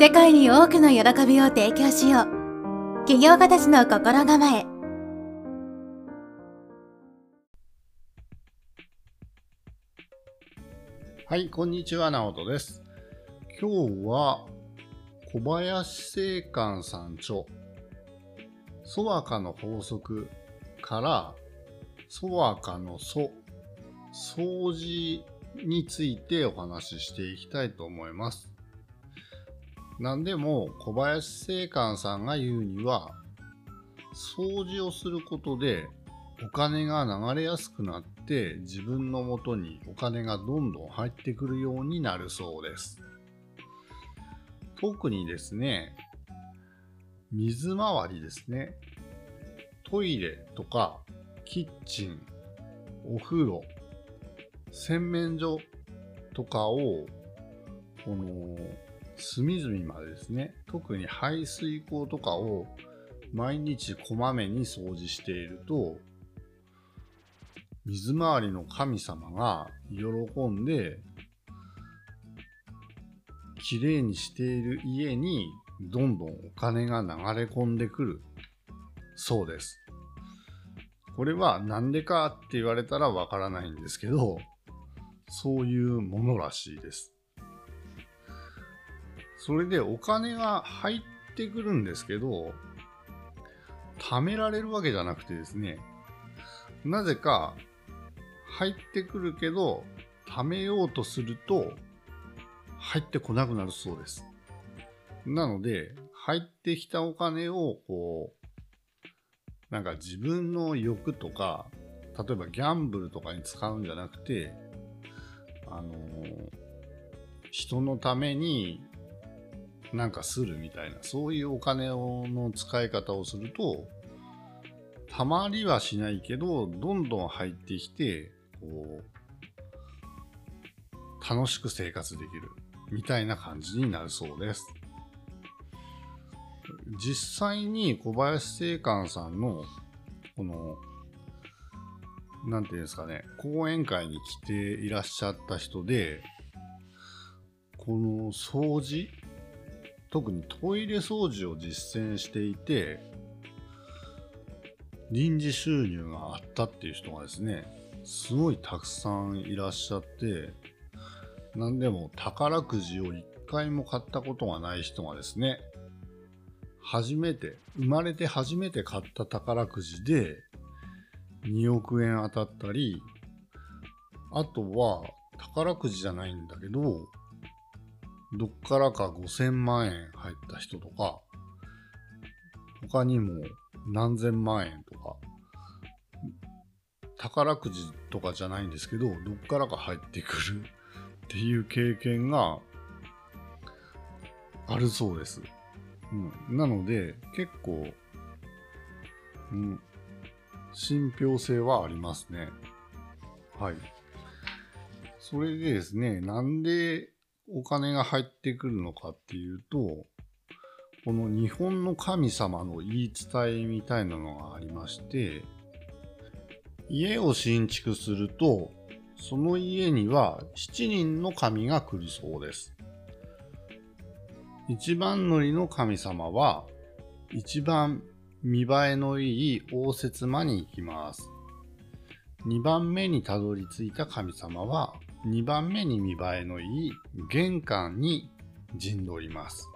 世界に多くの喜びを提供しよう起業家たちの心構えはい、こんにちは、直人です。今日は小林正観さん著、ソワカの法則から、ソワカのソ、掃除についてお話ししていきたいと思います。なんでも小林正観さんが言うには、掃除をすることでお金が流れやすくなって自分の元にお金がどんどん入ってくるようになるそうです。特にですね、水回りですね。トイレとかキッチン、お風呂、洗面所とかを、この隅々までですね、特に排水口とかを毎日こまめに掃除していると、水回りの神様が喜んで、きれいにしている家にどんどんお金が流れ込んでくるそうです。これはなんでかって言われたらわからないんですけど、そういうものらしいです。それでお金が入ってくるんですけど、貯められるわけじゃなくてですね、なぜか入ってくるけど、貯めようとすると、入ってこなくなるそうです。なので、入ってきたお金を、こう、なんか自分の欲とか、例えばギャンブルとかに使うんじゃなくて、あのー人のためになんかするみたいな、そういうお金の使い方をすると、たまりはしないけど、どんどん入ってきて、こう、楽しく生活できるみたいな感じになるそうです。実際に小林正観さんの、この、なんていうんですかね、講演会に来ていらっしゃった人で、この掃除、特にトイレ掃除を実践していて、臨時収入があったっていう人がですね、すごいたくさんいらっしゃって、なんでも宝くじを一回も買ったことがない人がですね、初めて、生まれて初めて買った宝くじで2億円当たったり、あとは宝くじじゃないんだけど、どっからか5000万円入った人とか、他にも何千万円とか、宝くじとかじゃないんですけど、どっからか入ってくる っていう経験があるそうです。うん、なので、結構、うん、信憑性はありますね。はい。それでですね、なんでお金が入ってくるのかっていうと、この日本の神様の言い伝えみたいなのがありまして、家を新築すると、その家には7人の神が来るそうです。一番乗りの神様は、一番見栄えのいい応接間に行きます。二番目にたどり着いた神様は、二番目に見栄えのいい玄関に陣取ります。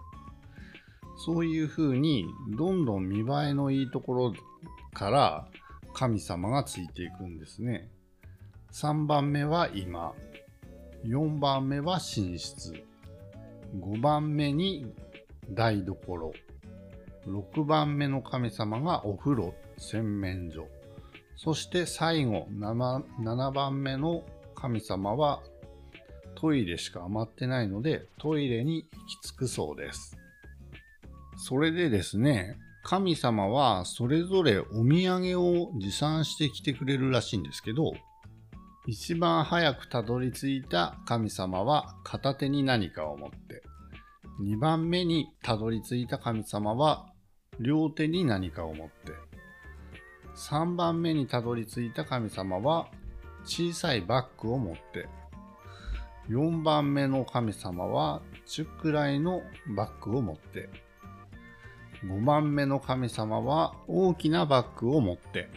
そういう風に、どんどん見栄えのいいところから神様がついていくんですね。3番目は今、4番目は寝室、5番目に台所、6番目の神様がお風呂、洗面所、そして最後 7, 7番目の神様はトイレしか余ってないのでトイレに行き着くそうです。それでですね、神様はそれぞれお土産を持参してきてくれるらしいんですけど、一番早くたどり着いた神様は片手に何かを持って、2番目にたどり着いた神様は両手に何かを持って、3番目にたどり着いた神様は小さいバッグを持って、4番目の神様は10くらいのバッグを持って、5番目の神様は大きなバッグを持って、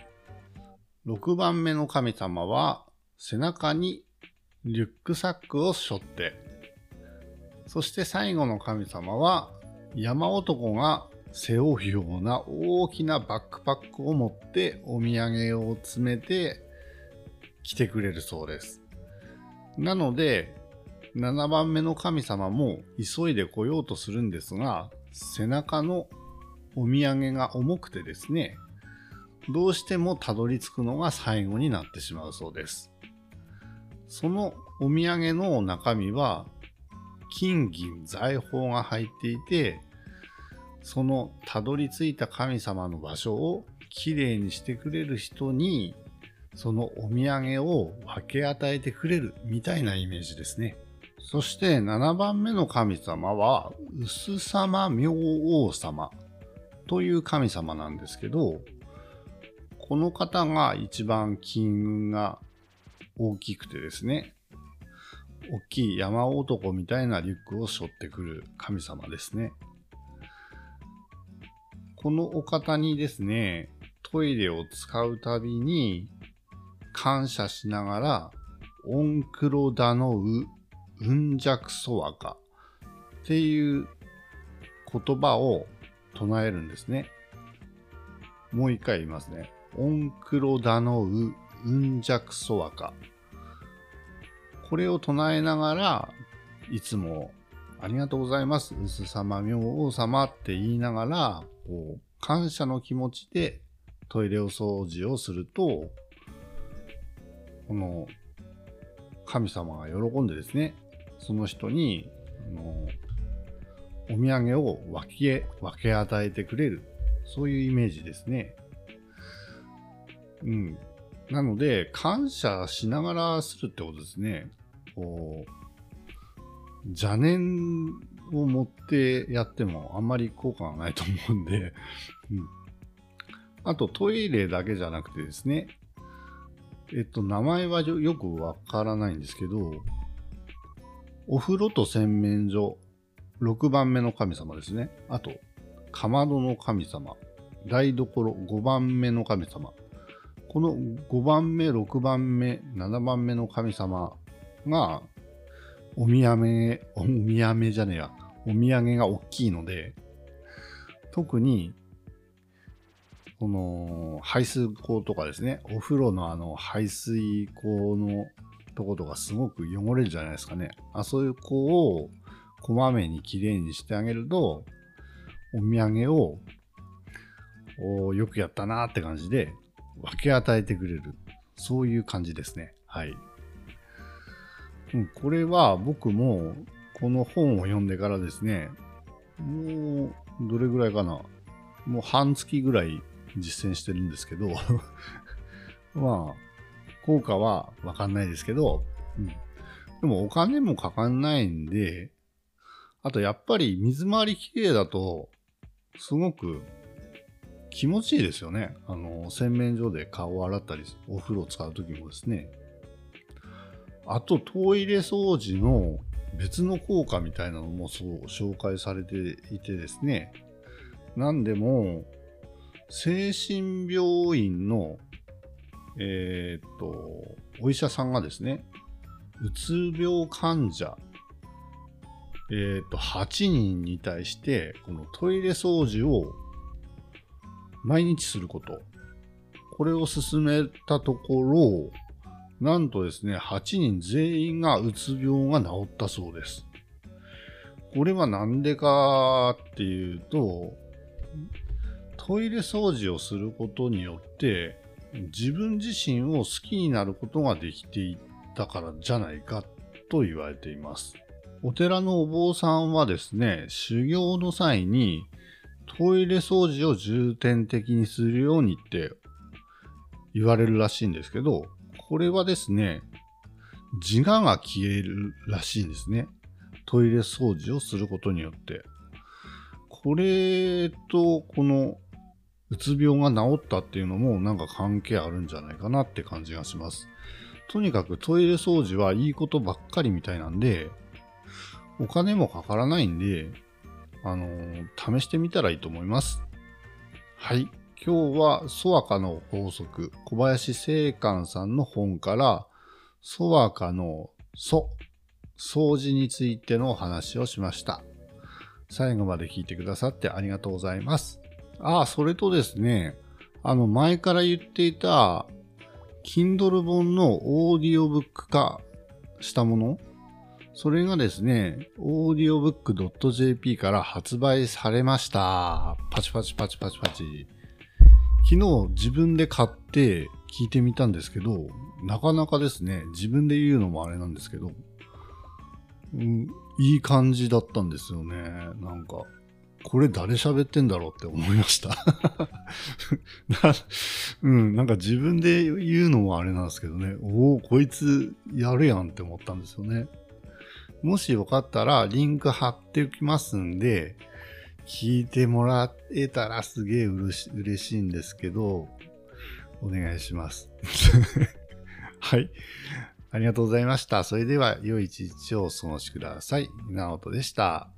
6番目の神様は背中にリュックサックを背負って、そして最後の神様は山男が背負うような大きなバックパックを持ってお土産を詰めて来てくれるそうです。なので、7番目の神様も急いで来ようとするんですが、背中のお土産が重くてですね、どうしてもたどり着くのが最後になってしまうそうです。そのお土産の中身は、金銀財宝が入っていて、そのたどり着いた神様の場所をきれいにしてくれる人に、そのお土産を分け与えてくれるみたいなイメージですね。そして7番目の神様は、薄様明王様という神様なんですけど、この方が一番金運が大きくてですね、大きい山男みたいなリュックを背負ってくる神様ですね。このお方にですね、トイレを使うたびに感謝しながら、オンクロダノウ、ウンジャクソワカっていう言葉を唱えるんですね。もう一回言いますね。オンクロダノウ、ウンジャクソワカ。これを唱えながら、いつもありがとうございます。うす様、明王様って言いながら、こう感謝の気持ちでトイレを掃除をすると、この神様が喜んでですね、その人に、あのお土産を分け、分け与えてくれる。そういうイメージですね。うん。なので、感謝しながらするってことですね。こう、邪念を持ってやってもあんまり効果がないと思うんで、うん。あとトイレだけじゃなくてですね、えっと、名前はよくわからないんですけど、お風呂と洗面所、6番目の神様ですね。あと、かまどの神様、台所5番目の神様。この5番目、6番目、7番目の神様が、お土産、お土産じゃねえや、お土産が大きいので、特に、この排水口とかですね、お風呂のあの排水口のとことかすごく汚れるじゃないですかね。あそういう子をこまめにきれいにしてあげると、お土産をおよくやったなって感じで分け与えてくれる。そういう感じですね。はい。うん、これは僕もこの本を読んでからですね、もうどれぐらいかな。もう半月ぐらい実践してるんですけど、まあ、効果はわかんないですけど、うん。でもお金もかかんないんで、あとやっぱり水回りきれいだと、すごく気持ちいいですよね。あの、洗面所で顔を洗ったり、お風呂を使うときもですね。あとトイレ掃除の別の効果みたいなのもそう紹介されていてですね。なんでも、精神病院の、えーっと、お医者さんがですね、うつ病患者、えーっと、8人に対して、このトイレ掃除を毎日すること。これを進めたところ、なんとですね、8人全員がうつ病が治ったそうです。これはなんでかっていうと、トイレ掃除をすることによって、自分自身を好きになることができていったからじゃないかと言われています。お寺のお坊さんはですね、修行の際にトイレ掃除を重点的にするようにって言われるらしいんですけど、これはですね、自我が消えるらしいんですね。トイレ掃除をすることによって。これと、この、うつ病が治ったっていうのもなんか関係あるんじゃないかなって感じがします。とにかくトイレ掃除はいいことばっかりみたいなんで、お金もかからないんで、あのー試してみたらいいと思います。はい。今日は、ソワカの法則、小林聖寛さんの本から、ソワカのソ、掃除についてのお話をしました。最後まで聞いてくださってありがとうございます。ああ、それとですね、あの、前から言っていた、Kindle 本のオーディオブック化したものそれがですね、audiobook.jp から発売されました。パチパチパチパチパチ。昨日自分で買って聞いてみたんですけど、なかなかですね、自分で言うのもあれなんですけど、うん、いい感じだったんですよね。なんか、これ誰喋ってんだろうって思いました。うん、なんか自分で言うのもあれなんですけどね、おお、こいつやるやんって思ったんですよね。もしよかったらリンク貼っておきますんで、聞いてもらえたらすげえ嬉しいんですけど、お願いします。はい。ありがとうございました。それでは良い一日をお過ごしください。なおとでした。